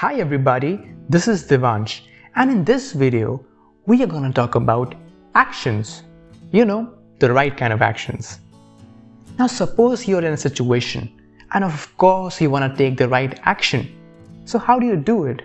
Hi everybody, this is Devansh and in this video we are going to talk about actions. You know, the right kind of actions. Now suppose you're in a situation and of course you want to take the right action. So how do you do it?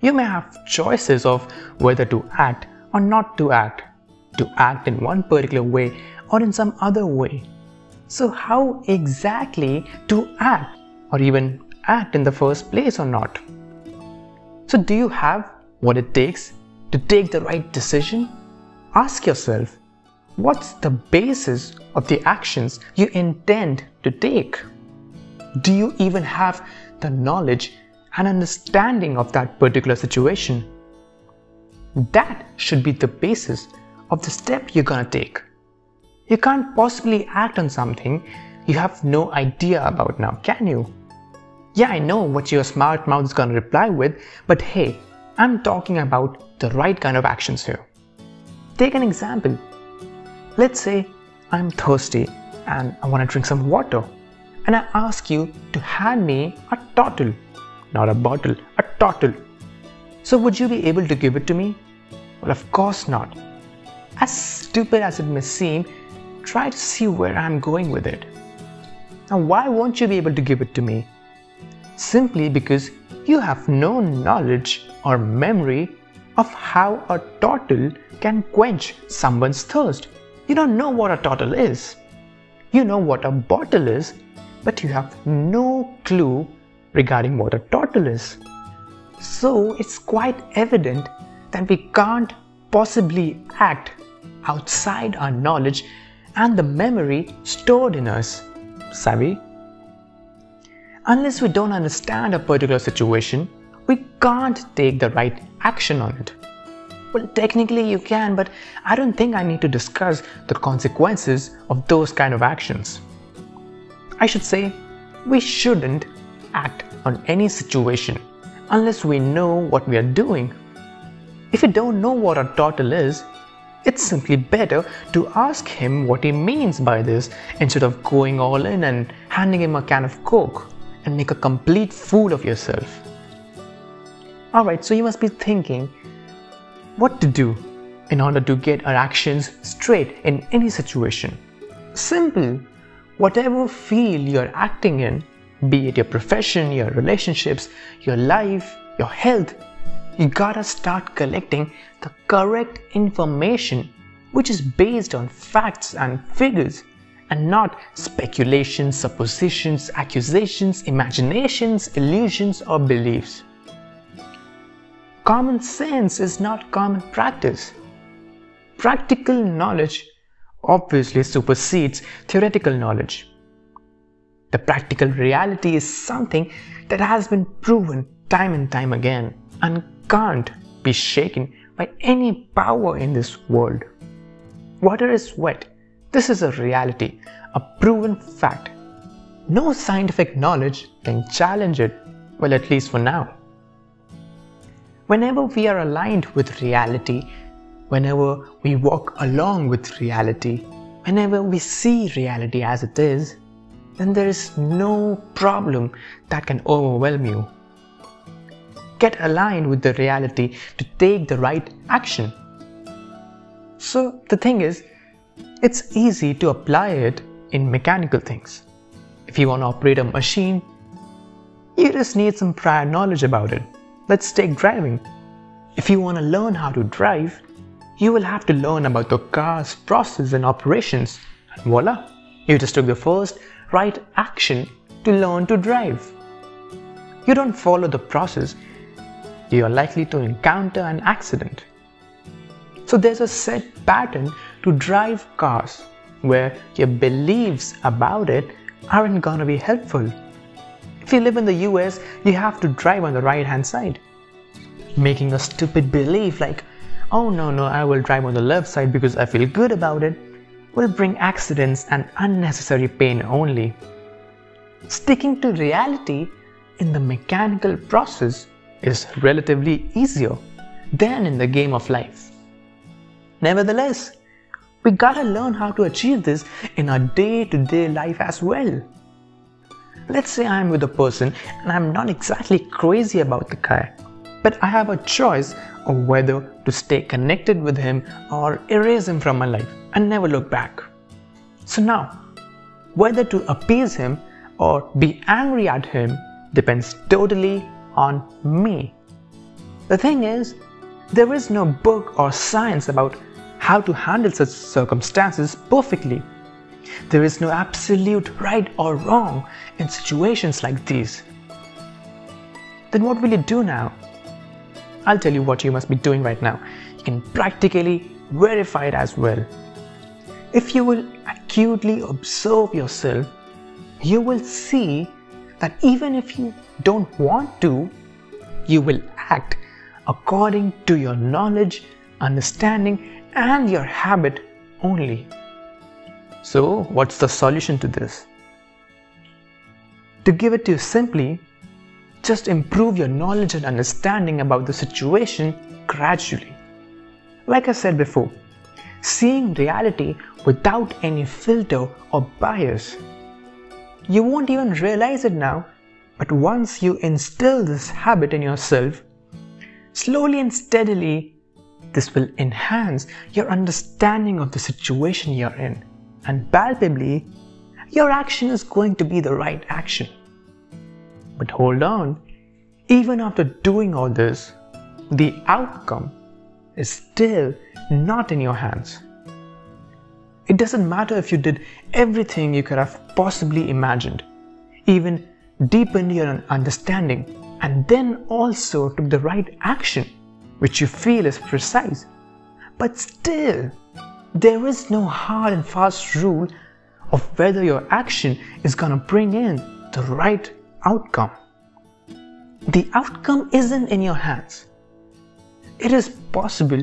You may have choices of whether to act or not to act, to act in one particular way or in some other way. So how exactly to act or even act in the first place or not? So do you have what it takes to take the right decision? Ask yourself, what's the basis of the actions you intend to take? Do you even have the knowledge and understanding of that particular situation? That should be the basis of the step you're gonna take. You can't possibly act on something you have no idea about now, can you? Yeah, I know what your smart mouth is gonna reply with, but hey, I'm talking about the right kind of actions here. Take an example. Let's say I'm thirsty and I wanna drink some water, and I ask you to hand me a turtle, not a bottle, a turtle. So would you be able to give it to me? Well, of course not. As stupid as it may seem, try to see where I'm going with it. Now, why won't you be able to give it to me? Simply because you have no knowledge or memory of how a turtle can quench someone's thirst. You don't know what a turtle is. You know what a bottle is, but you have no clue regarding what a turtle is. So it's quite evident that we can't possibly act outside our knowledge and the memory stored in us. Savvy? Unless we don't understand a particular situation, we can't take the right action on it. Well, technically you can, but I don't think I need to discuss the consequences of those kind of actions. I should say, we shouldn't act on any situation unless we know what we are doing. If you don't know what a turtle is, it's simply better to ask him what he means by this instead of going all in and handing him a can of coke and make a complete fool of yourself. Alright, so you must be thinking what to do in order to get our actions straight in any situation. Simple. Whatever field you're acting in, be it your profession, your relationships, your life, your health, you gotta start collecting the correct information which is based on facts and figures and not speculations, suppositions, accusations, imaginations, illusions, or beliefs. Common sense is not common practice. Practical knowledge obviously supersedes theoretical knowledge. The practical reality is something that has been proven time and time again and can't be shaken by any power in this world. Water is wet. This is a reality, a proven fact. No scientific knowledge can challenge it, well, at least for now. Whenever we are aligned with reality, whenever we walk along with reality, whenever we see reality as it is, then there is no problem that can overwhelm you get aligned with the reality to take the right action. So the thing is, it's easy to apply it in mechanical things. If you want to operate a machine, you just need some prior knowledge about it. Let's take driving. If you want to learn how to drive, you will have to learn about the car's process and operations. And voila, you just took the first right action to learn to drive. You don't follow the process, you are likely to encounter an accident. So there's a set pattern to drive cars where your beliefs about it aren't gonna be helpful. If you live in the US, you have to drive on the right hand side. Making a stupid belief like, oh no, no, I will drive on the left side because I feel good about it, will bring accidents and unnecessary pain only. Sticking to reality in the mechanical process is relatively easier than in the game of life. Nevertheless, we gotta learn how to achieve this in our day to day life as well. Let's say I'm with a person and I'm not exactly crazy about the guy, but I have a choice of whether to stay connected with him or erase him from my life and never look back. So now, whether to appease him or be angry at him depends totally on me. The thing is, there is no book or science about how to handle such circumstances perfectly. There is no absolute right or wrong in situations like these. Then what will you do now? I'll tell you what you must be doing right now. You can practically verify it as well. If you will acutely observe yourself, you will see that even if you don't want to, you will act according to your knowledge, understanding, and your habit only. So, what's the solution to this? To give it to you simply, just improve your knowledge and understanding about the situation gradually. Like I said before, seeing reality without any filter or bias. You won't even realize it now, but once you instill this habit in yourself, slowly and steadily, this will enhance your understanding of the situation you're in and palpably, your action is going to be the right action. But hold on, even after doing all this, the outcome is still not in your hands. It doesn't matter if you did everything you could have possibly imagined, even deepened your understanding, and then also took the right action, which you feel is precise. But still, there is no hard and fast rule of whether your action is going to bring in the right outcome. The outcome isn't in your hands. It is possible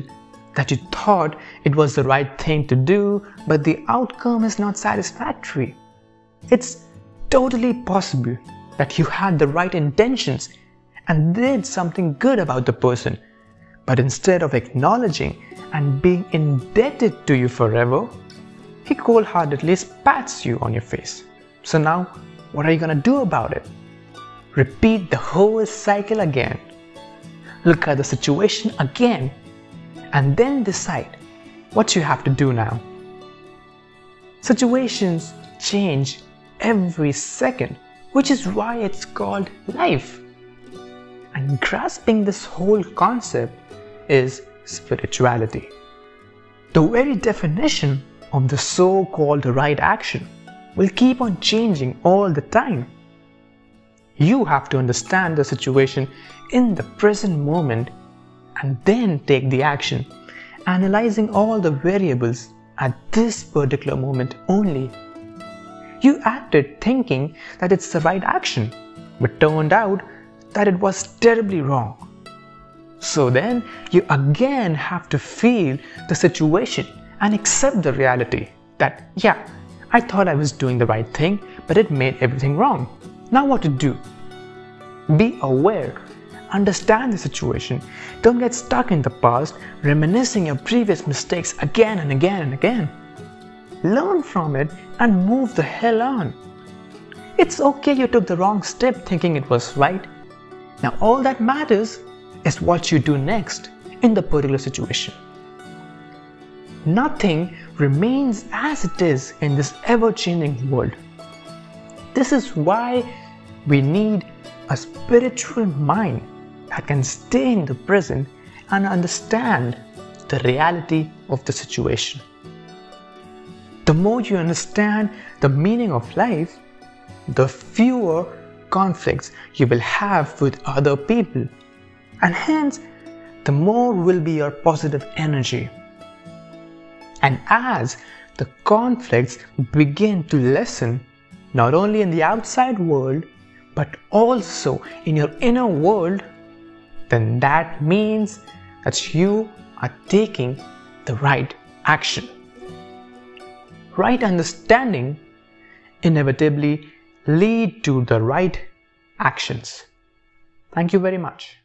that you thought it was the right thing to do, but the outcome is not satisfactory. It's totally possible that you had the right intentions and did something good about the person, but instead of acknowledging and being indebted to you forever, he cold heartedly spats you on your face. So now, what are you gonna do about it? Repeat the whole cycle again. Look at the situation again and then decide what you have to do now. Situations change every second, which is why it's called life. And grasping this whole concept is spirituality. The very definition of the so called right action will keep on changing all the time. You have to understand the situation in the present moment and then take the action, analyzing all the variables at this particular moment only. You acted thinking that it's the right action, but turned out that it was terribly wrong. So then you again have to feel the situation and accept the reality that, yeah, I thought I was doing the right thing, but it made everything wrong. Now what to do? Be aware, understand the situation, don't get stuck in the past, reminiscing your previous mistakes again and again and again. Learn from it and move the hell on. It's okay you took the wrong step thinking it was right. Now all that matters is what you do next in the particular situation. Nothing remains as it is in this ever changing world. This is why we need a spiritual mind that can stay in the present and understand the reality of the situation. The more you understand the meaning of life, the fewer conflicts you will have with other people and hence the more will be your positive energy. And as the conflicts begin to lessen, not only in the outside world, but also in your inner world, then that means that you are taking the right action. Right understanding inevitably lead to the right actions. Thank you very much.